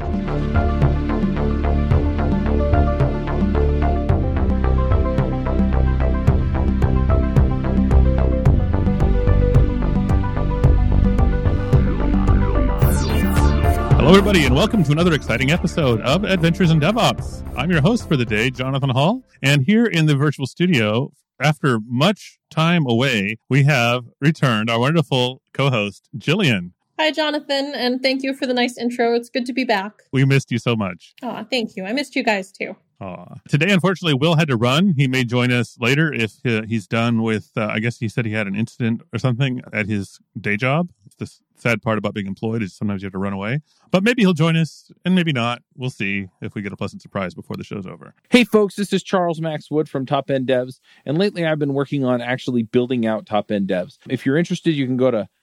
Hello, everybody, and welcome to another exciting episode of Adventures in DevOps. I'm your host for the day, Jonathan Hall, and here in the virtual studio, after much time away, we have returned our wonderful co-host, Jillian. Hi, Jonathan, and thank you for the nice intro. It's good to be back. We missed you so much. Oh, thank you. I missed you guys too. Aw. Today, unfortunately, Will had to run. He may join us later if uh, he's done with, uh, I guess he said he had an incident or something at his day job. The sad part about being employed is sometimes you have to run away. But maybe he'll join us and maybe not. We'll see if we get a pleasant surprise before the show's over. Hey, folks, this is Charles Max Wood from Top End Devs. And lately I've been working on actually building out Top End Devs. If you're interested, you can go to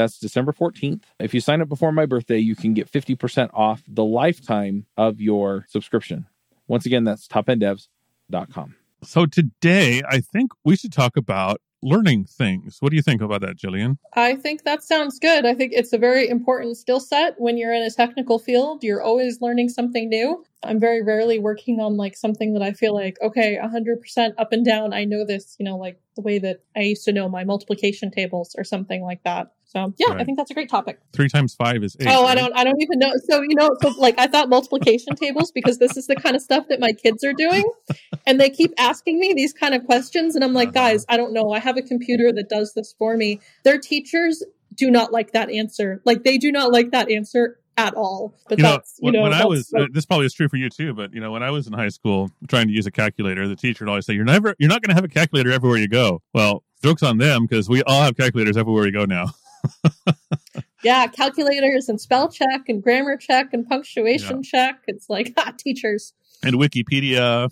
that's December 14th. If you sign up before my birthday, you can get 50% off the lifetime of your subscription. Once again, that's topenddevs.com. So today, I think we should talk about learning things. What do you think about that, Jillian? I think that sounds good. I think it's a very important skill set when you're in a technical field. You're always learning something new. I'm very rarely working on like something that I feel like, okay, 100% up and down. I know this, you know, like the way that I used to know my multiplication tables or something like that. So yeah, Right. I think that's a great topic. Three times five is eight. oh, I don't, I don't even know. So you know, so like I thought multiplication tables because this is the kind of stuff that my kids are doing, and they keep asking me these kind of questions, and I'm like, Uh-huh. guys, I don't know. I have a computer that does this for me. Their teachers do not like that answer. Like they do not like that answer at all. But you know, that's you when, know, when I was, what- uh, this probably is true for you too, but you know, when I was in high school trying to use a calculator, the teacher would always say, "You're never, you're not going to have a calculator everywhere you go." Well, jokes on them because we all have calculators everywhere we go now. yeah, calculators and spell check and grammar check and punctuation check. It's like ah, teachers. and Wikipedia.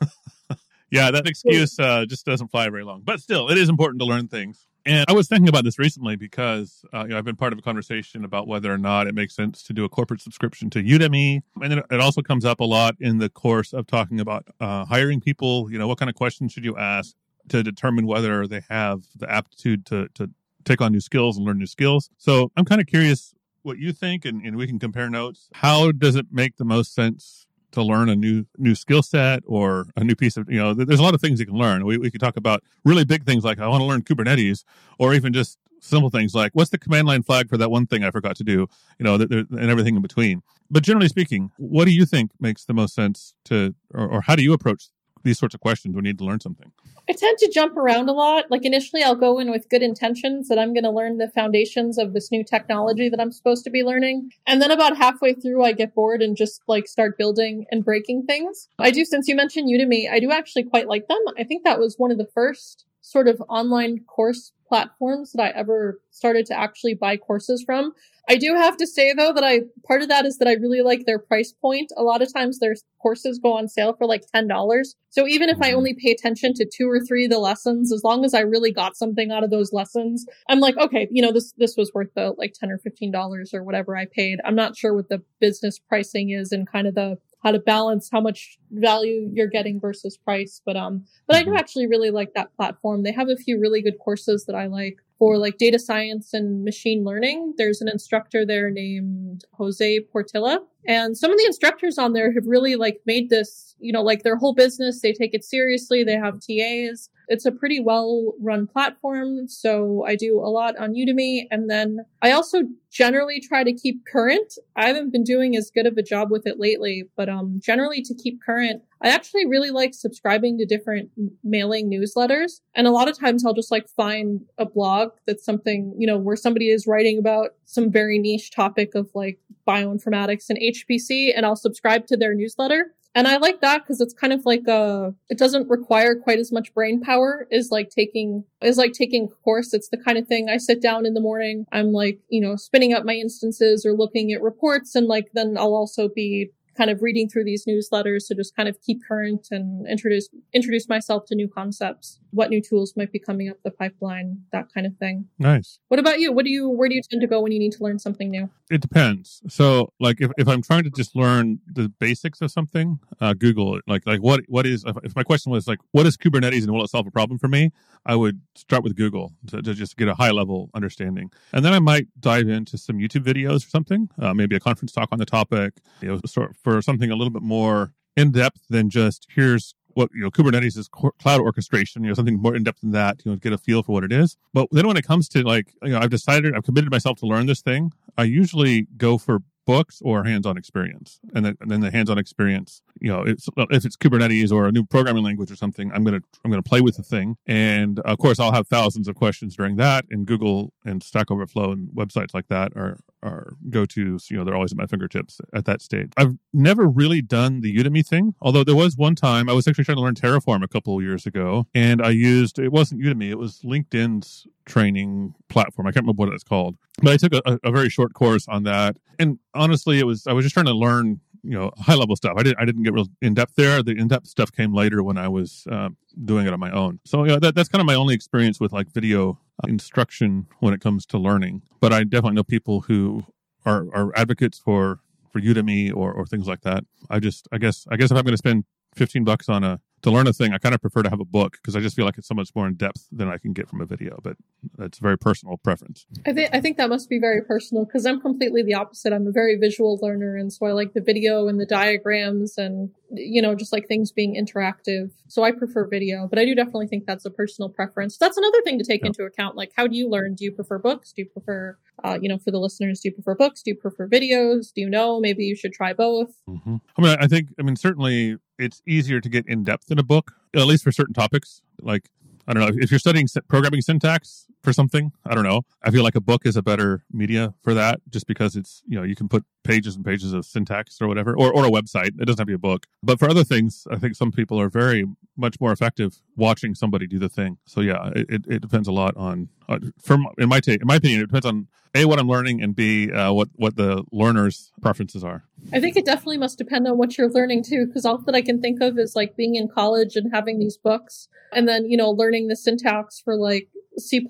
yeah, that excuse uh, just doesn't fly very long. But still, it is important to learn things. And I was thinking about this recently because uh, you know, I've been part of a conversation about whether or not it makes sense to do a corporate subscription to Udemy. And then it also comes up a lot in the course of talking about uh, hiring people. You know, what kind of questions should you ask to determine whether they have the aptitude to, to take on new skills and learn new skills? So I'm kind of curious what you think, and, and we can compare notes. How does it make the most sense to learn a new new skill set or a new piece of you know? There's a lot of things you can learn. We we could talk about really big things like I want to learn Kubernetes, or even just simple things like what's the command line flag for that one thing I forgot to do, you know, and everything in between. But generally speaking, what do you think makes the most sense to, or, or how do you approach these sorts of questions you need to learn something? I tend to jump around a lot. Like initially, I'll go in with good intentions that I'm going to learn the foundations of this new technology that I'm supposed to be learning. And then about halfway through, I get bored and just like start building and breaking things. I do, since you mentioned Udemy, I do actually quite like them. I think that was one of the first sort of online course platforms that I ever started to actually buy courses from. I do have to say though that I part of that is that I really like their price point. A lot of times their courses go on sale for like ten dollars. So even if I Mhm. only pay attention to two or three of the lessons, as long as I really got something out of those lessons, I'm like, okay, you know, this this was worth the like ten or fifteen dollars or whatever I paid. I'm not sure what the business pricing is and kind of the how to balance how much value you're getting versus price. But um, but I do Mhm. actually really like that platform. They have a few really good courses that I like for like data science and machine learning. There's an instructor there named Jose Portilla. And some of the instructors on there have really like made this, you know, like their whole business. They take it seriously. They have TAs. It's a pretty well run platform. So I do a lot on Udemy. And then I also generally try to keep current. I haven't been doing as good of a job with it lately, but um, generally to keep current, I actually really like subscribing to different mailing newsletters. And a lot of times I'll just like find a blog that's something, you know, where somebody is writing about some very niche topic of like bioinformatics and HPC, and I'll subscribe to their newsletter. And I like that because it's kind of like a, it doesn't require quite as much brain power as like taking, is like taking a course. It's the kind of thing I sit down in the morning. I'm like, you know, spinning up my instances or looking at reports. And like, then I'll also be kind of reading through these newsletters to just kind of keep current and introduce introduce myself to new concepts, what new tools might be coming up the pipeline, that kind of thing. Nice. What about you? What do you where do you tend to go when you need to learn something new? It depends. So, like, if, if I'm trying to just learn the basics of something, uh, Google it. Like, like what what is? If my question was like, what is Kubernetes and will it solve a problem for me? I would start with Google to, to just get a high level understanding, and then I might dive into some YouTube videos or something, uh, maybe a conference talk on the topic. You know, sort for something a little bit more in depth than just here's what you know Kubernetes is cloud orchestration, you know, something more in depth than that, you know, get a feel for what it is. But then when it comes to like, you know, I've decided, I've committed myself to learn this thing. I usually go for books or hands-on experience and then, and then the hands-on experience you know it's, if it's kubernetes or a new programming language or something i'm gonna i'm gonna play with the thing and of course i'll have thousands of questions during that and google and stack overflow and websites like that are are go-to's you know they're always at my fingertips at that stage i've never really done the udemy thing although there was one time i was actually trying to learn terraform a couple of years ago and i used it wasn't udemy it was linkedin's training platform. I can't remember what it's called, but I took a, a, very short course on that. And honestly, it was I was just trying to learn, you know, high level stuff. I didn't I didn't get real in depth there. The in depth stuff came later when I was uh, doing it on my own. So yeah, that, that's kind of my only experience with like video instruction when it comes to learning. But I definitely know people who are are advocates for for Udemy or or things like that. I just I guess I guess if I'm going to spend 15 bucks on a to learn a thing, I kind of prefer to have a book because I just feel like it's so much more in depth than I can get from a video. But that's very personal preference. I think I think that must be very personal because I'm completely the opposite. I'm a very visual learner, and so I like the video and the diagrams and you know just like things being interactive. So I prefer video, but I do definitely think that's a personal preference. That's another thing to take yeah. into account. Like, how do you learn? Do you prefer books? Do you prefer uh, you know, for the listeners, do you prefer books? Do you prefer videos? Do you know? Maybe you should try both. Mm-hmm. I mean, I think, I mean, certainly it's easier to get in depth in a book, at least for certain topics. Like, I don't know, if you're studying programming syntax for something, I don't know. I feel like a book is a better media for that just because it's, you know, you can put pages and pages of syntax or whatever, or, or a website. It doesn't have to be a book. But for other things, I think some people are very much more effective watching somebody do the thing. So yeah, it, it depends a lot on, uh, from in my take, in my opinion, it depends on a what I'm learning and b uh, what what the learner's preferences are. I think it definitely must depend on what you're learning too, because all that I can think of is like being in college and having these books, and then you know learning the syntax for like C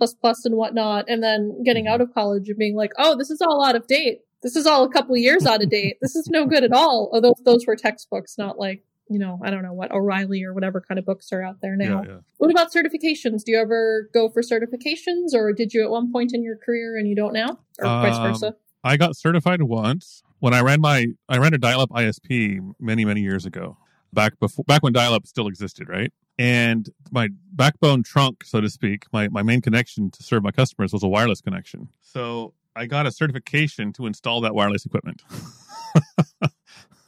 and whatnot, and then getting mm-hmm. out of college and being like, oh, this is all out of date. This is all a couple years out of date. This is no good at all. Although those were textbooks, not like you know, I don't know what O'Reilly or whatever kind of books are out there now. Yeah, yeah. What about certifications? Do you ever go for certifications or did you at one point in your career and you don't now or um, vice versa? I got certified once when I ran my, I ran a dial-up ISP many, many years ago back before, back when dial-up still existed, right? And my backbone trunk, so to speak, my, my main connection to serve my customers was a wireless connection. So I got a certification to install that wireless equipment.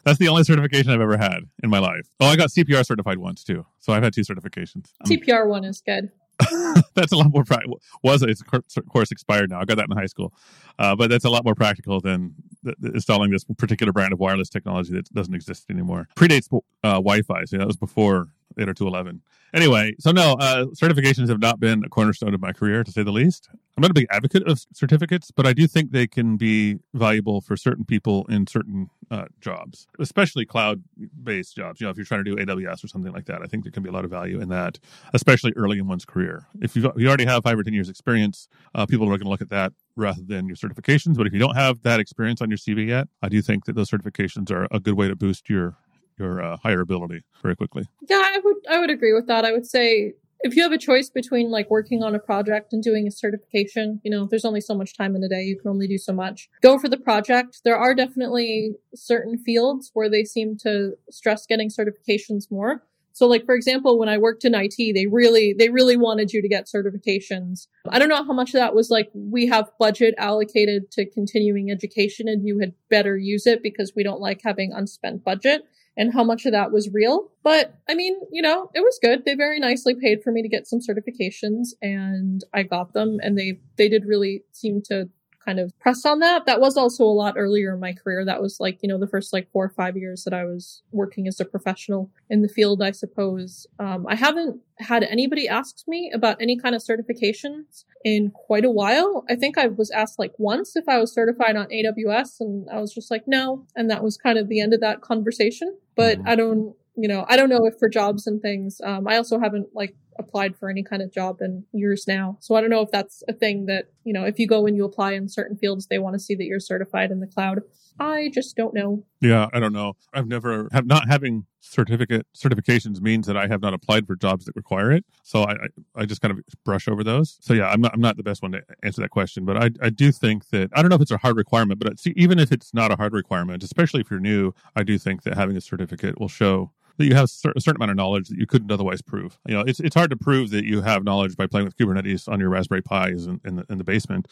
That's the only certification I've ever had in my life. Oh, I got CPR certified once too. So I've had two certifications. CPR one is good. that's a lot more practical. Was it's of course expired now? I got that in high school, uh, but that's a lot more practical than th- installing this particular brand of wireless technology that doesn't exist anymore. Predates uh, Wi-Fi, so that was before 802.11. Anyway, so no, uh, certifications have not been a cornerstone of my career, to say the least. I'm not a big advocate of certificates, but I do think they can be valuable for certain people in certain uh, jobs, especially cloud-based jobs. You know, if you're trying to do AWS or something like that, I think there can be a lot of value in that, especially early in one's career. If you you already have five or ten years experience, uh, people are going to look at that rather than your certifications. But if you don't have that experience on your CV yet, I do think that those certifications are a good way to boost your your uh, hireability very quickly. Yeah, I would I would agree with that. I would say if you have a choice between like working on a project and doing a certification, you know, there's only so much time in a day. You can only do so much. Go for the project. There are definitely certain fields where they seem to stress getting certifications more. So like, for example, when I worked in IT, they really, they really wanted you to get certifications. I don't know how much of that was like, we have budget allocated to continuing education and you had better use it because we don't like having unspent budget and how much of that was real. But I mean, you know, it was good. They very nicely paid for me to get some certifications and I got them and they, they did really seem to kind of press on that. That was also a lot earlier in my career. That was like, you know, the first like four or five years that I was working as a professional in the field, I suppose. Um, I haven't had anybody ask me about any kind of certifications in quite a while. I think I was asked like once if I was certified on AWS and I was just like, no. And that was kind of the end of that conversation. But mm-hmm. I don't, you know, I don't know if for jobs and things, um, I also haven't like applied for any kind of job in years now. So I don't know if that's a thing that, you know, if you go and you apply in certain fields, they want to see that you're certified in the cloud. I just don't know. Yeah, I don't know. I've never have not having certificate certifications means that I have not applied for jobs that require it. So I, I, just kind of brush over those. So yeah, I'm not I'm not the best one to answer that question, but I I do think that I don't know if it's a hard requirement, but see, even if it's not a hard requirement, especially if you're new, I do think that having a certificate will show that you have a certain amount of knowledge that you couldn't otherwise prove. You know, it's it's hard to prove that you have knowledge by playing with Kubernetes on your Raspberry Pis in, in, the, in the basement.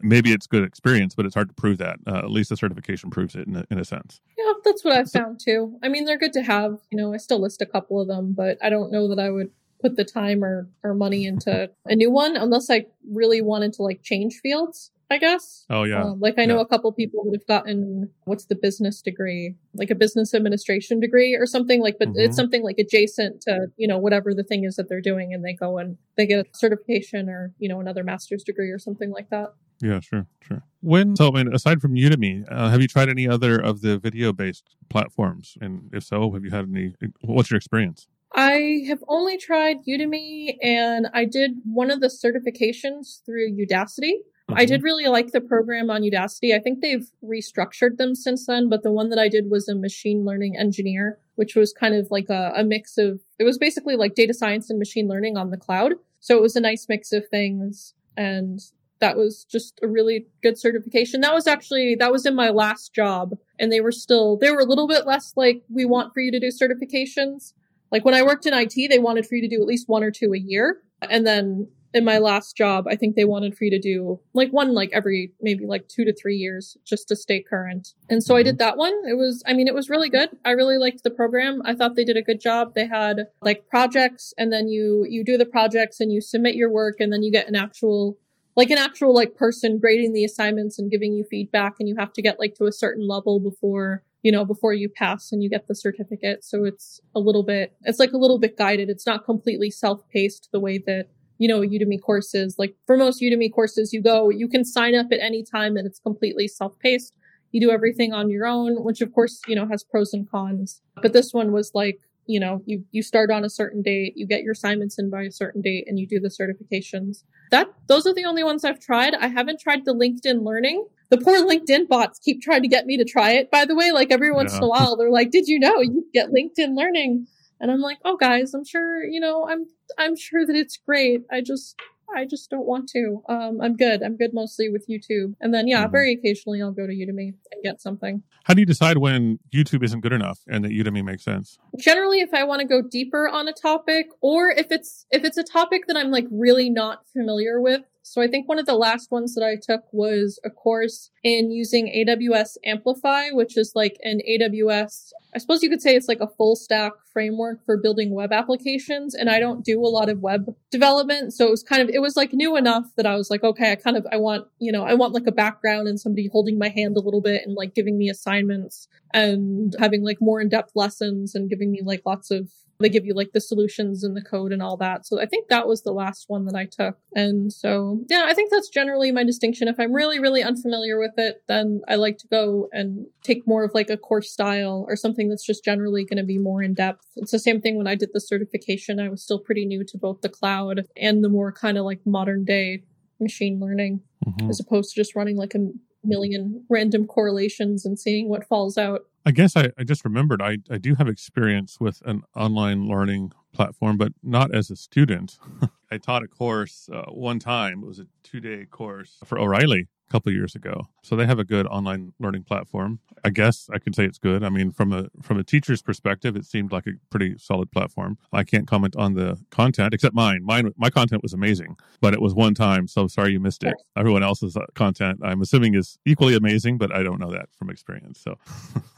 Maybe it's good experience, but it's hard to prove that. Uh, at least the certification proves it in a, in a sense. Yeah, that's what I've found too. I mean, they're good to have. You know, I still list a couple of them, but I don't know that I would put the time or, or money into a new one unless I really wanted to like change fields. I guess. Oh yeah. Um, like I know yeah. a couple people that have gotten what's the business degree, like a business administration degree or something like, but mm-hmm. it's something like adjacent to you know whatever the thing is that they're doing, and they go and they get a certification or you know another master's degree or something like that. Yeah, sure, sure. When so, I mean, aside from Udemy, uh, have you tried any other of the video-based platforms? And if so, have you had any? What's your experience? I have only tried Udemy, and I did one of the certifications through Udacity. Mm-hmm. I did really like the program on Udacity. I think they've restructured them since then, but the one that I did was a machine learning engineer, which was kind of like a, a mix of, it was basically like data science and machine learning on the cloud. So it was a nice mix of things. And that was just a really good certification. That was actually, that was in my last job and they were still, they were a little bit less like, we want for you to do certifications. Like when I worked in IT, they wanted for you to do at least one or two a year. And then in my last job, I think they wanted for you to do like one like every maybe like two to three years just to stay current. And so mm-hmm. I did that one. It was, I mean, it was really good. I really liked the program. I thought they did a good job. They had like projects and then you, you do the projects and you submit your work and then you get an actual, like an actual like person grading the assignments and giving you feedback and you have to get like to a certain level before you know, before you pass and you get the certificate. So it's a little bit, it's like a little bit guided. It's not completely self-paced the way that you know, Udemy courses. Like for most Udemy courses, you go, you can sign up at any time and it's completely self-paced. You do everything on your own, which of course, you know, has pros and cons. But this one was like, you know, you, you start on a certain date, you get your assignments in by a certain date and you do the certifications. That, those are the only ones I've tried. I haven't tried the LinkedIn learning. The poor LinkedIn bots keep trying to get me to try it, by the way. Like every once yeah. in a while, they're like, did you know you get LinkedIn learning? And I'm like, oh guys, I'm sure, you know, I'm I'm sure that it's great. I just I just don't want to. Um, I'm good. I'm good mostly with YouTube. And then, yeah, mm-hmm. very occasionally I'll go to Udemy and get something. How do you decide when YouTube isn't good enough and that Udemy makes sense? Generally, if I want to go deeper on a topic or if it's, if it's a topic that I'm like really not familiar with, so I think one of the last ones that I took was a course in using AWS Amplify, which is like an AWS, I suppose you could say it's like a full stack framework for building web applications. And I don't do a lot of web development. So it was kind of, it was like new enough that I was like, okay, I kind of, I want, you know, I want like a background and somebody holding my hand a little bit and like giving me assignments and having like more in depth lessons and giving me like lots of they give you like the solutions and the code and all that. So I think that was the last one that I took. And so, yeah, I think that's generally my distinction. If I'm really, really unfamiliar with it, then I like to go and take more of like a course style or something that's just generally going to be more in depth. It's the same thing when I did the certification. I was still pretty new to both the cloud and the more kind of like modern day machine learning mm-hmm. as opposed to just running like a million random correlations and seeing what falls out. I guess I, I just remembered I, I do have experience with an online learning platform, but not as a student. I taught a course uh, one time. It was a two day course for O'Reilly a couple years ago. So they have a good online learning platform. I guess I could say it's good. I mean, from a from a teacher's perspective, it seemed like a pretty solid platform. I can't comment on the content except mine. Mine my content was amazing, but it was one time. So sorry you missed it. Everyone else's uh, content, I'm assuming, is equally amazing, but I don't know that from experience. So.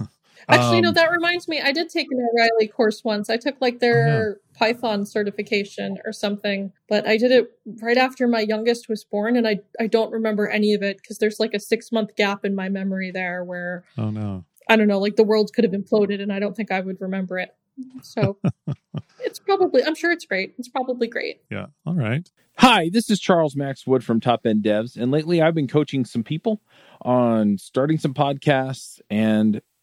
Actually, um, no, that reminds me. I did take an O'Reilly course once. I took like their yeah. Python certification or something, but I did it right after my youngest was born, and I I don't remember any of it because there's like a six month gap in my memory there where oh no, I don't know, like the world could have imploded, and I don't think I would remember it. So it's probably, I'm sure it's great. It's probably great. Yeah. All right. Hi, this is Charles Max Wood from Top End Devs. And lately I've been coaching some people on starting some podcasts and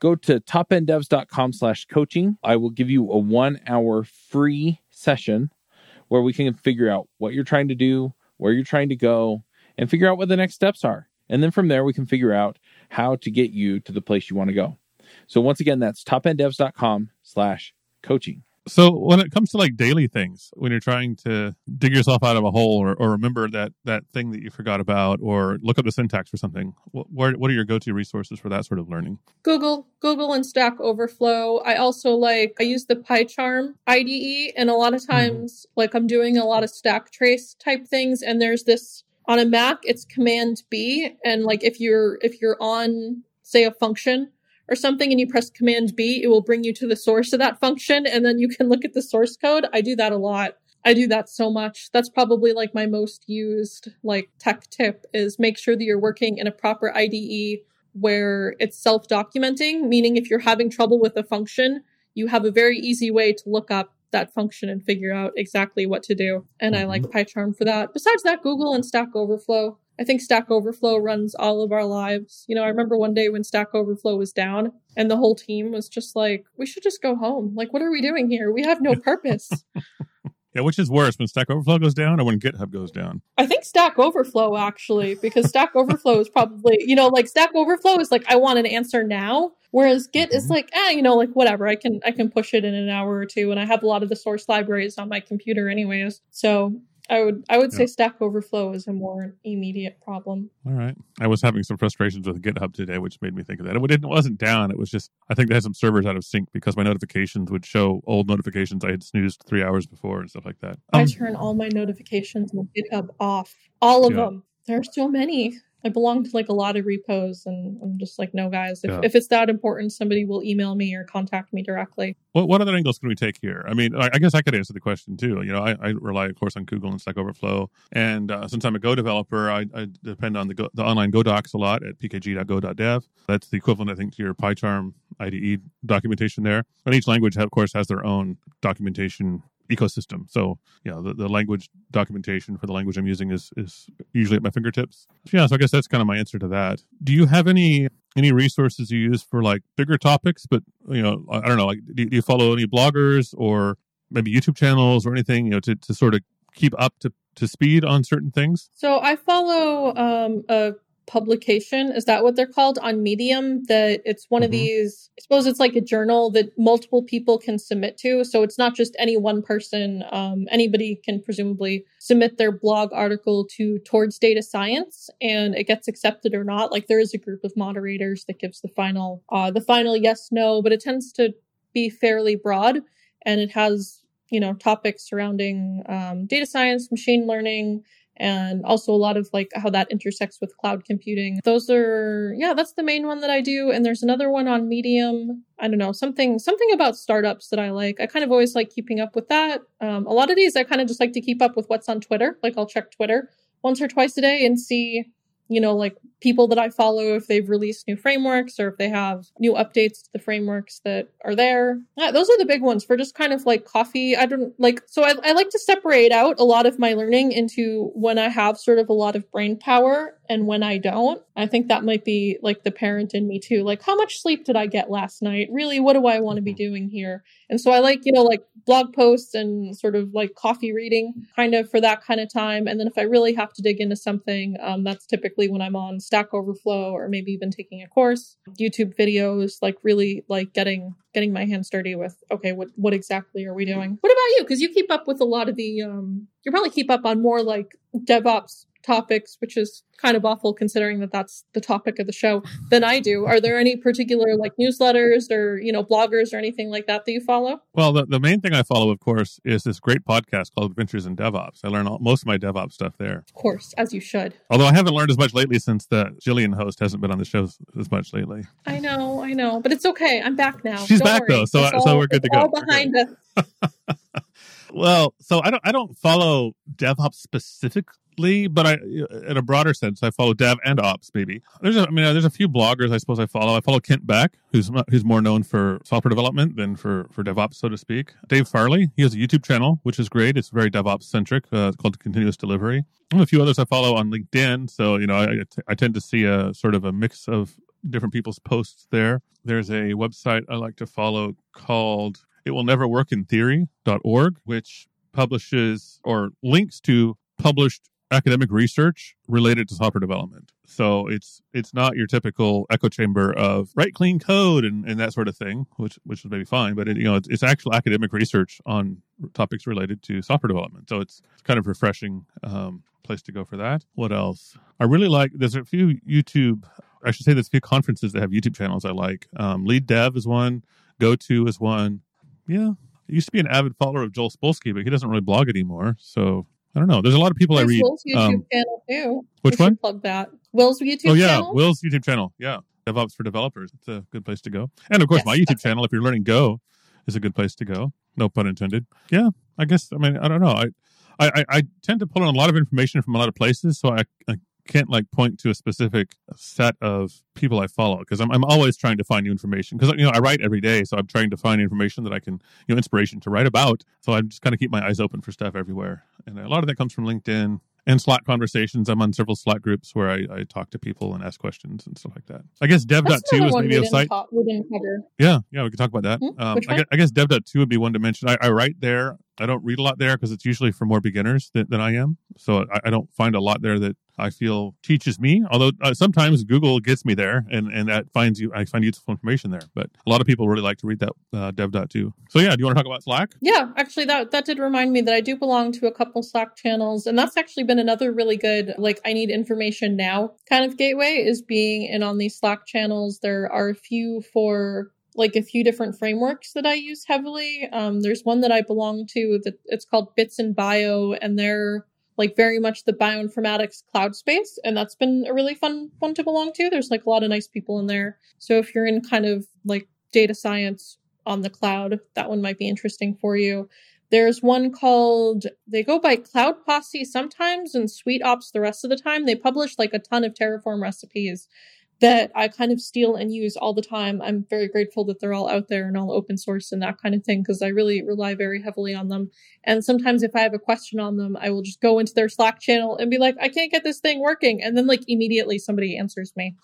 go to topenddevs.com slash coaching. I will give you a one hour free session where we can figure out what you're trying to do, where you're trying to go, and figure out what the next steps are. And then from there, we can figure out how to get you to the place you want to go. So once again, that's topenddevs.com slash coaching. So when it comes to like daily things, when you're trying to dig yourself out of a hole or, or remember that that thing that you forgot about or look up the syntax for something, what, what are your go-to resources for that sort of learning? Google, Google and Stack Overflow. I also like I use the PyCharm IDE and a lot of mm-hmm. times mm-hmm. like I'm doing a lot of stack trace type things and there's this on a Mac it's command B and like if you're if you're on say a function or something and you press command B, it will bring you to the source of that function and then you can look at the source code. I do that a lot. I do that so much. That's probably like my most used like tech tip is make sure that you're working in a proper IDE where it's self-documenting, meaning if you're having trouble with a function, you have a very easy way to look up that function and figure out exactly what to do. And I like mm-hmm. PyCharm for that. Besides that, Google and Stack Overflow I think Stack Overflow runs all of our lives. You know, I remember one day when Stack Overflow was down and the whole team was just like, we should just go home. Like, what are we doing here? We have no purpose. yeah, which is worse, when Stack Overflow goes down or when GitHub goes down? I think Stack Overflow actually, because Stack Overflow is probably, you know, like Stack Overflow is like, I want an answer now. Whereas Git mm-hmm. is like, eh, you know, like whatever. I can I can push it in an hour or two, and I have a lot of the source libraries on my computer anyways. So I would I would say Stack Overflow is a more immediate problem. All right. I was having some frustrations with GitHub today, which made me think of that. It wasn't down. It was just I think they had some servers out of sync because my notifications would show old notifications I had snoozed three hours before and stuff like that. Um, I turn all my notifications on GitHub off. All of yeah. them. There are so many. I belong to like a lot of repos, and I'm just like, no, guys. If, yeah. if it's that important, somebody will email me or contact me directly. What what other angles can we take here? I mean, I, I guess I could answer the question too. You know, I, I, rely, of course, on Google and Stack Overflow, and uh, since I'm a Go developer, I, I depend on the Go, the online Go docs a lot at pkg.go.dev. That's the equivalent, I think, to your PyCharm IDE documentation there. And each language, of course, has their own documentation ecosystem. So, yeah, the, the language documentation for the language I'm using is is usually at my fingertips. Yeah, so I guess that's kind of my answer to that. Do you have any any resources you use for like bigger topics? But you know, I don't know, like do, do you follow any bloggers or maybe YouTube channels or anything, you know, to, to sort of keep up to to speed on certain things? So I follow um, a publication is that what they're called on medium that it's one mm-hmm. of these i suppose it's like a journal that multiple people can submit to so it's not just any one person um, anybody can presumably submit their blog article to towards data science and it gets accepted or not like there is a group of moderators that gives the final uh, the final yes no but it tends to be fairly broad and it has you know topics surrounding um, data science machine learning and also a lot of like how that intersects with cloud computing. Those are yeah, that's the main one that I do and there's another one on Medium. I don't know, something something about startups that I like. I kind of always like keeping up with that. Um, a lot of these I kind of just like to keep up with what's on Twitter. Like I'll check Twitter once or twice a day and see you know like people that I follow if they've released new frameworks or if they have new updates to the frameworks that are there. Yeah, those are the big ones for just kind of like coffee. I don't like, so I, I like to separate out a lot of my learning into when I have sort of a lot of brain power and when I don't. I think that might be like the parent in me too. Like, how much sleep did I get last night? Really, what do I want to be doing here? And so I like, you know, like blog posts and sort of like coffee reading kind of for that kind of time. And then if I really have to dig into something, um, that's typically when I'm on Stack Overflow or maybe even taking a course, YouTube videos, like really like getting getting my hands dirty with okay, what what exactly are we doing? What about you? Because you keep up with a lot of the um, you probably keep up on more like DevOps topics, which is kind of awful considering that that's the topic of the show, than I do. Are there any particular like newsletters or, you know, bloggers or anything like that that you follow? Well, the, the main thing I follow, of course, is this great podcast called Adventures in DevOps. I learn all, most of my DevOps stuff there. Of course, as you should. Although I haven't learned as much lately since the Jillian host hasn't been on the show as much lately. I know, I know, but it's okay. I'm back now. She's Don't back worry. though, so It's so all- we're good to go. All behind us. Well, so I don't I don't follow DevOps specifically, but I in a broader sense I follow Dev and Ops. Maybe there's a, I mean there's a few bloggers I suppose I follow. I follow Kent Beck, who's who's more known for software development than for for DevOps, so to speak. Dave Farley, he has a YouTube channel which is great. It's very DevOps centric. Uh, it's called Continuous Delivery. Have a few others I follow on LinkedIn, so you know I, I tend to see a sort of a mix of different people's posts there. There's a website I like to follow called it will never work in theory.org, which publishes or links to published academic research related to software development. So it's it's not your typical echo chamber of write clean code and, and that sort of thing, which which is maybe fine, but it, you know it's, it's actual academic research on topics related to software development. So it's, it's kind of refreshing um, place to go for that. What else? I really like. There's a few YouTube. I should say there's a few conferences that have YouTube channels I like. Um, Lead Dev is one. GOTO is one. Yeah, I used to be an avid follower of Joel Spolsky, but he doesn't really blog anymore. So I don't know. There's a lot of people I read. Will's YouTube um, channel too. which one? Plug that. Will's YouTube oh yeah, channel. Will's YouTube channel. Yeah, DevOps for developers. It's a good place to go. And of course, Yes, my YouTube that's it. channel, if you're learning Go, is a good place to go. No pun intended. Yeah, I guess. I mean, I don't know. I I, I, I tend to pull in a lot of information from a lot of places, so I, I can't like point to a specific set of people I follow because I'm I'm always trying to find new information because you know I write every day, so I'm trying to find information that I can you know inspiration to write about. So I just kind of keep my eyes open for stuff everywhere, and a lot of that comes from LinkedIn and Slack conversations. I'm on several Slack groups where I, I talk to people and ask questions and stuff like that. I guess Dev.to another is maybe a site. talk, we didn't cover. Yeah, yeah, we could talk about that. Hmm, Um, I, guess, I guess Dev.to would be one to mention. I, I write there. I don't read a lot there because it's usually for more beginners than, than I am. So I, I don't find a lot there that I feel teaches me. Although uh, sometimes Google gets me there, and, and that finds you. I find useful information there. But a lot of people really like to read that uh, Dev.to. So yeah, do you want to talk about Slack? Yeah, actually, that that did remind me that I do belong to a couple Slack channels, and that's actually been another really good like I need information now kind of gateway is being in on these Slack channels. There are a few for like a few different frameworks that I use heavily. Um, there's one that I belong to that it's called Bits in Bio, and they're like very much the bioinformatics cloud space, and that's been a really fun one to belong to. There's like a lot of nice people in there. So if you're in kind of like data science on the cloud, that one might be interesting for you. There's one called they go by Cloud Posse sometimes and SweetOps the rest of the time. They publish like a ton of Terraform recipes that I kind of steal and use all the time. I'm very grateful that they're all out there and all open source and that kind of thing because I really rely very heavily on them. And sometimes if I have a question on them, I will just go into their Slack channel and be like, I can't get this thing working. And then like immediately somebody answers me.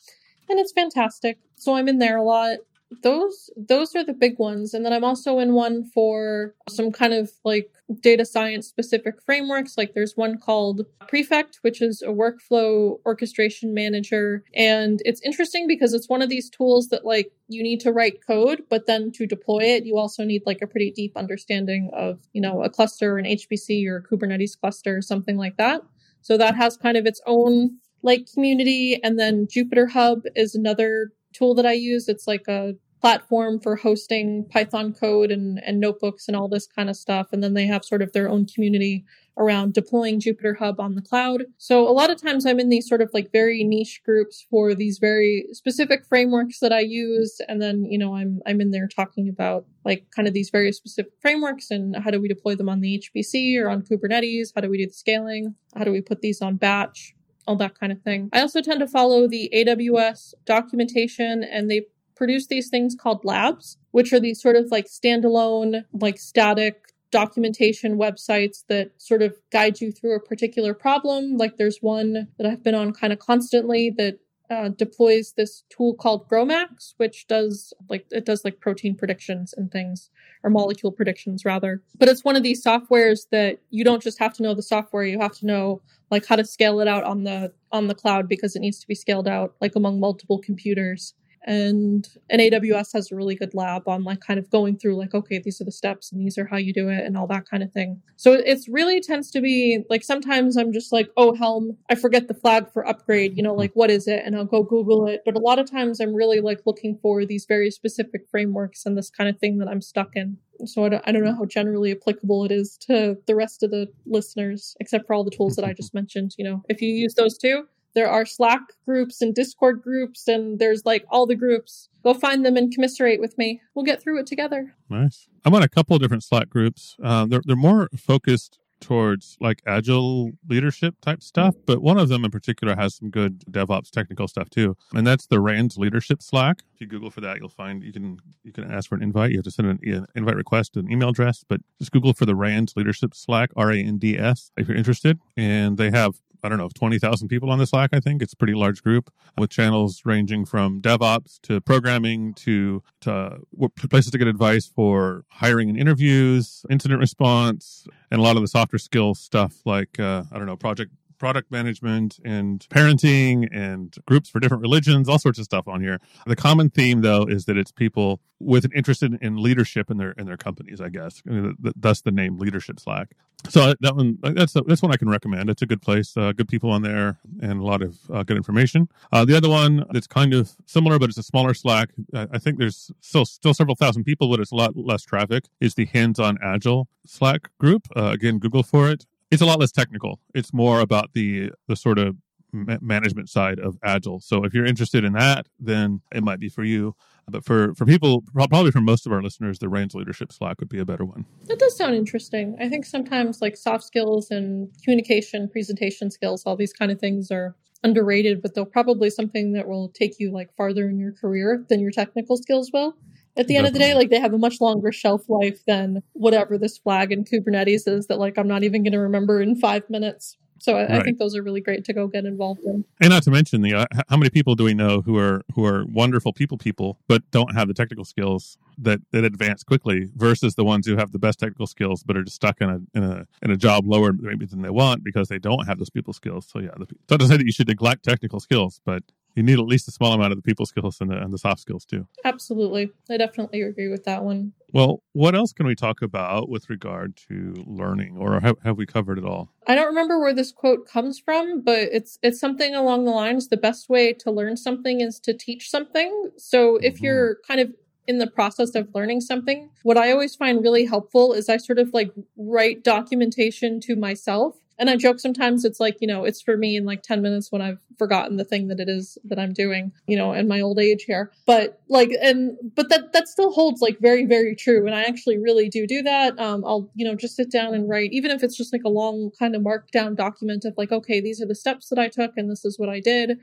And it's fantastic. So I'm in there a lot those those are the big ones. And then i'm also in one for some kind of like data science specific frameworks. Like there's one called prefect which is a workflow orchestration manager. And it's interesting because it's one of these tools that like you need to write code but then to deploy it you also need like a pretty deep understanding of you know a cluster an hpc or a kubernetes cluster or something like that. So that has kind of its own like community. And then jupyter hub is another tool that I use. It's like a platform for hosting Python code and, and notebooks and all this kind of stuff. And then they have sort of their own community around deploying Jupyter Hub on the cloud. So a lot of times I'm in these sort of like very niche groups for these very specific frameworks that I use. And then, you know, I'm I'm in there talking about like kind of these very specific frameworks and how do we deploy them on the HPC or on Kubernetes? How do we do the scaling? How do we put these on batch? All that kind of thing. I also tend to follow the AWS documentation and they produce these things called labs, which are these sort of like standalone, like static documentation websites that sort of guide you through a particular problem. Like there's one that I've been on kind of constantly that uh, deploys this tool called GROMACS, which does like it does like protein predictions and things, or molecule predictions rather. But it's one of these softwares that you don't just have to know the software; you have to know like how to scale it out on the on the cloud because it needs to be scaled out like among multiple computers and and AWS has a really good lab on like kind of going through like okay these are the steps and these are how you do it and all that kind of thing. So it's really tends to be like sometimes I'm just like oh Helm I forget the flag for upgrade you know like what is it and I'll go Google it but a lot of times I'm really like looking for these very specific frameworks and this kind of thing that I'm stuck in. So I don't, I don't know how generally applicable it is to the rest of the listeners except for all the tools that I just mentioned. You know if you use those too there are Slack groups and Discord groups, and there's like all the groups. Go find them and commiserate with me. We'll get through it together. Nice. I'm on a couple of different Slack groups. Uh, they're they're more focused towards like agile leadership type stuff, but one of them in particular has some good DevOps technical stuff too, and that's the Rands Leadership Slack. If you Google for that, you'll find you can you can ask for an invite. You have to send an, an invite request to an email address, but just Google for the Rands Leadership Slack, R A N D S, if you're interested. And they have I don't know, 20,000 people on the Slack, I think. It's a pretty large group with channels ranging from DevOps to programming to, to places to get advice for hiring and interviews, incident response, and a lot of the softer skill stuff like, uh, I don't know, project product management and parenting and groups for different religions, all sorts of stuff on here. The common theme though is that it's people with an interest in, in leadership in their in their companies, I guess. I thus the name Leadership Slack. So that one, that's that's one I can recommend. It's a good place, uh, good people on there, and a lot of uh, good information. Uh, the other one that's kind of similar, but it's a smaller Slack. I think there's still still several thousand people, but it's a lot less traffic. Is the Hands on Agile Slack group? Uh, again, Google for it. It's a lot less technical. It's more about the the sort of management side of agile. So if you're interested in that then it might be for you. But for for people probably for most of our listeners the Rands leadership slack would be a better one. That does sound interesting. I think sometimes like soft skills and communication presentation skills all these kind of things are underrated but they're probably something that will take you like farther in your career than your technical skills will at the Definitely. end of the day, like they have a much longer shelf life than whatever this flag in Kubernetes is that like I'm not even going to remember in five minutes. So I, right. I, think those are really great to go get involved in. And not to mention the uh, how many people do we know who are who are wonderful people people but don't have the technical skills that that advance quickly versus the ones who have the best technical skills but are just stuck in a in a in a job lower maybe than they want because they don't have those people skills. So yeah, the, so to say that you should neglect technical skills, but you need at least a small amount of the people skills and the, and the soft skills too. Absolutely. I definitely agree with that one. Well, what else can we talk about with regard to learning or have, have we covered it all? I don't remember where this quote comes from, but it's it's something along the lines the best way to learn something is to teach something. So if mm-hmm. you're kind of in the process of learning something, what I always find really helpful is I sort of like write documentation to myself and I joke sometimes it's like, you know, it's for me in like 10 minutes when I've forgotten the thing that it is that I'm doing, you know, in my old age here. But like, and, but that, that still holds like very, very true. And I actually really do do that. Um, I'll, you know, just sit down and write, even if it's just like a long kind of markdown document of like, okay, these are the steps that I took and this is what I did.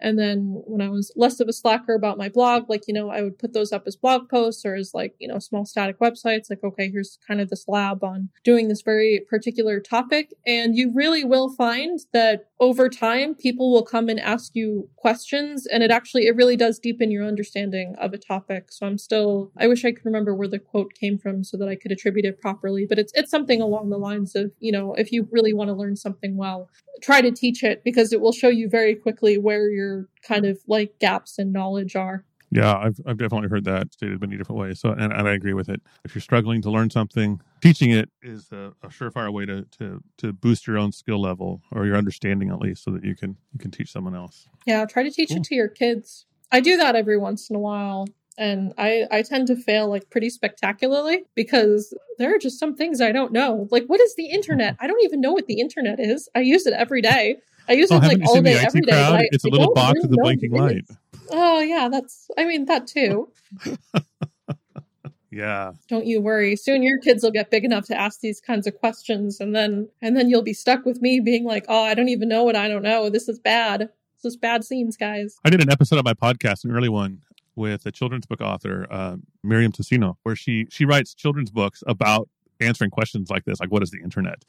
And then when I was less of a slacker about my blog, like, you know, I would put those up as blog posts or as like, you know, small static websites, like, okay, here's kind of this lab on doing this very particular topic. And you really will find that over time, people will come and ask you questions. And it actually, it really does deepen your understanding of a topic. So I'm still, I wish I could remember where the quote came from so that I could attribute it properly. But it's, it's something along the lines of, you know, if you really want to learn something well, try to teach it because it will show you very quickly where your kind of like gaps in knowledge are. Yeah, I've, I've definitely heard that stated many different ways. So, and, and I agree with it. If you're struggling to learn something, teaching it is a, a, surefire way to, to to boost your own skill level or your understanding at least, so that you can you can teach someone else. Yeah, try to teach cool. it to your kids. I do that every once in a while, and I I tend to fail like pretty spectacularly because there are just some things I don't know. Like, what is the internet? I don't even know what the internet is. I use it every day. I use oh, it like all day, every day. I, it's a little box with a blinking light. Oh yeah, that's. I mean that too. Yeah. Don't you worry. Soon your kids will get big enough to ask these kinds of questions and then and then you'll be stuck with me being like, "Oh, I don't even know what I don't know. This is bad. This is bad scenes, guys." I did an episode of my podcast, an early one, with a children's book author, uh, Miriam Tocino, where she she writes children's books about answering questions like this, like what is the internet?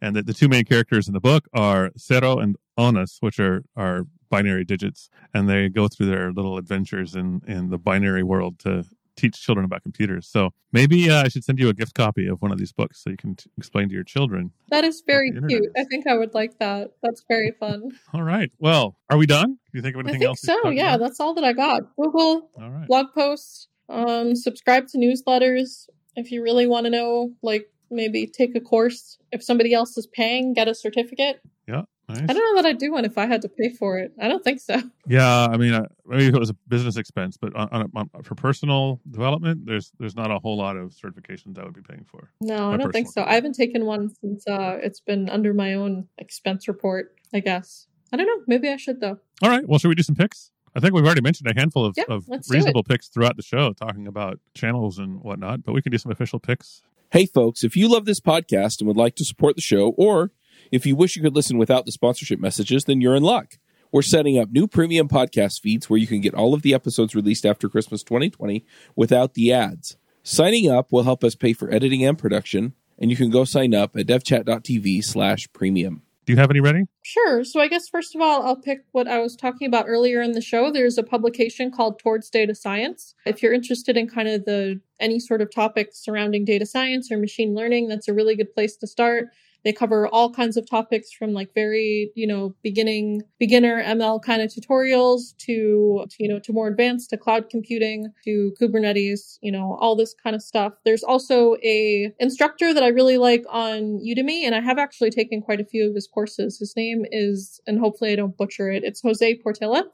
And that the two main characters in the book are Cero and Onas, which are are binary digits, and they go through their little adventures in in the binary world to teach children about computers. So maybe uh, I should send you a gift copy of one of these books so you can t- explain to your children. That is very cute. I think I would like that. That's very fun. All right. Well, are we done? Do you think of I anything think else? so. Yeah, about? that's all that I got. Google All right. blog posts, um, subscribe to newsletters. If you really want to know, like maybe take a course. If somebody else is paying, get a certificate. Yeah. Nice. I don't know that I'd do one if I had to pay for it. I don't think so. Yeah, I mean, uh, maybe if it was a business expense, but on, on, on, for personal development, there's there's not a whole lot of certifications I would be paying for. No, I don't think so. I haven't taken one since uh, it's been under my own expense report. I guess. I don't know. Maybe I should though. All right. Well, should we do some picks? I think we've already mentioned a handful of, Yeah, of let's do it. reasonable picks throughout the show, talking about channels and whatnot. But we can do some official picks. Hey, folks, if you love this podcast and would like to support the show, or if you wish you could listen without the sponsorship messages, then you're in luck. We're setting up new premium podcast feeds where you can get all of the episodes released after Christmas 2020 without the ads. Signing up will help us pay for editing and production, and you can go sign up at devchat.tv slash premium. Do you have any ready? Sure. So I guess first of all, I'll pick what I was talking about earlier in the show. There's a publication called Towards Data Science. If you're interested in kind of the any sort of topics surrounding data science or machine learning, that's a really good place to start. They cover all kinds of topics from like very, you know, beginning beginner ML kind of tutorials to, you know, to more advanced to cloud computing to Kubernetes, you know, all this kind of stuff. There's also a instructor that I really like on Udemy and I have actually taken quite a few of his courses. His name is and hopefully I don't butcher it. It's Jose Portilla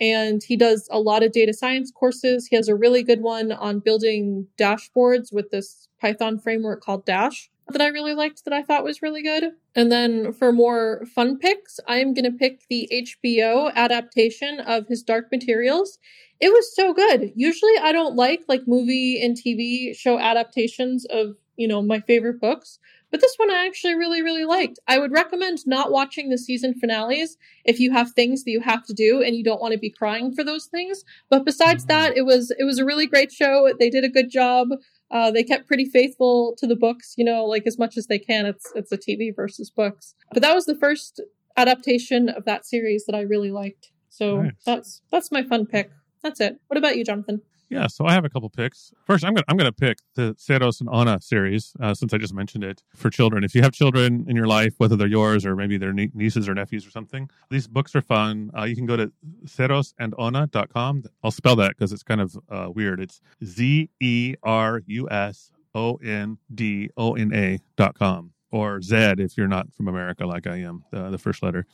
and he does a lot of data science courses. He has a really good one on building dashboards with this Python framework called Dash that I really liked that I thought was really good. And then for more fun picks, I am going to pick the HBO adaptation of his Dark Materials. It was so good. Usually I don't like like movie and TV show adaptations of, you know, my favorite books, but this one I actually really really liked. I would recommend not watching the season finales if you have things that you have to do and you don't want to be crying for those things. But besides that, it was it was a really great show. They did a good job. Uh, they kept pretty faithful to the books, you know, like as much as they can. It's it's a TV versus books. But that was the first adaptation of that series that I really liked. So Nice. that's that's my fun pick. That's it. What about you, Jonathan? Yeah, so I have a couple picks. First, I'm gonna I'm gonna pick the Zerus and Ona series uh, since I just mentioned it for children. If you have children in your life, whether they're yours or maybe they're nie- nieces or nephews or something, these books are fun. Uh, you can go to zerusandona.com. I'll spell that because it's kind of uh, weird. It's Z E R U S O N D O N A dot com or Z if you're not from America like I am, the, the first letter.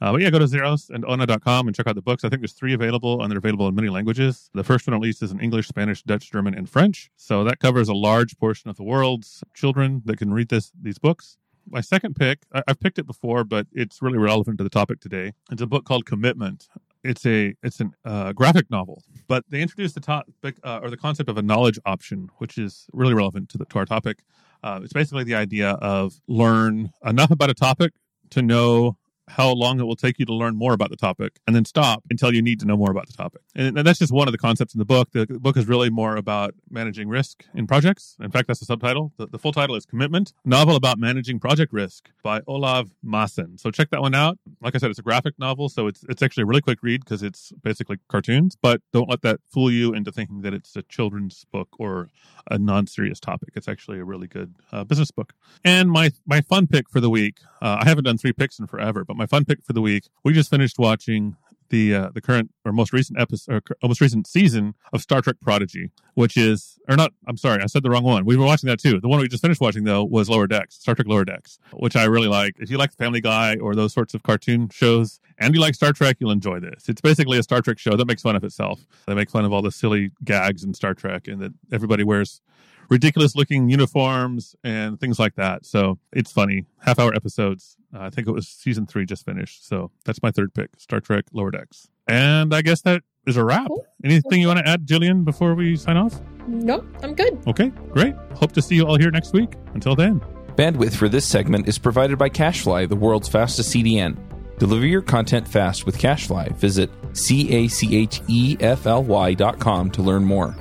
Uh, but yeah, go to zerus and ona.com and check out the books. I think there's three available, and they're available in many languages. The first one, at least, is in English, Spanish, Dutch, German, and French. So that covers a large portion of the world's children that can read this these books. My second pick, I, I've picked it before, but it's really relevant to the topic today. It's a book called Commitment. It's a it's a uh, graphic novel, but they introduced the topic uh, or the concept of a knowledge option, which is really relevant to the to our topic. Uh, it's basically the idea of learn enough about a topic to know how long it will take you to learn more about the topic and then stop until you need to know more about the topic. And, and that's just one of the concepts in the book. The, the book is really more about managing risk in projects. In fact, that's the subtitle. The, the full title is Commitment, novel about managing project risk by Olav Maassen. So check that one out. Like I said, it's a graphic novel, so it's it's actually a really quick read because it's basically cartoons, but don't let that fool you into thinking that it's a children's book or a non-serious topic. It's actually a really good uh, business book. And my my fun pick for the week, uh, I haven't done three picks in forever, but my fun pick for the week, we just finished watching the uh, the current or most recent episode, or most recent season of Star Trek Prodigy, which is or not. I'm sorry, I said the wrong one. We were watching that too. The one we just finished watching though was Lower Decks, Star Trek Lower Decks, which I really like. If you like Family Guy or those sorts of cartoon shows, and you like Star Trek, you'll enjoy this. It's basically a Star Trek show that makes fun of itself. They make fun of all the silly gags in Star Trek, and that everybody wears ridiculous looking uniforms and things like that. So it's funny. Half hour episodes. Uh, I think it was season three just finished. So that's my third pick Star Trek Lower Decks. And I guess that is a wrap. Cool. Anything you want to add, Jillian, before we sign off? Nope, I'm good. Okay, great. Hope to see you all here next week. Until then. Bandwidth for this segment is provided by CacheFly, the world's fastest CDN. Deliver your content fast with CacheFly. Visit C A C H E F L Y dot com to learn more.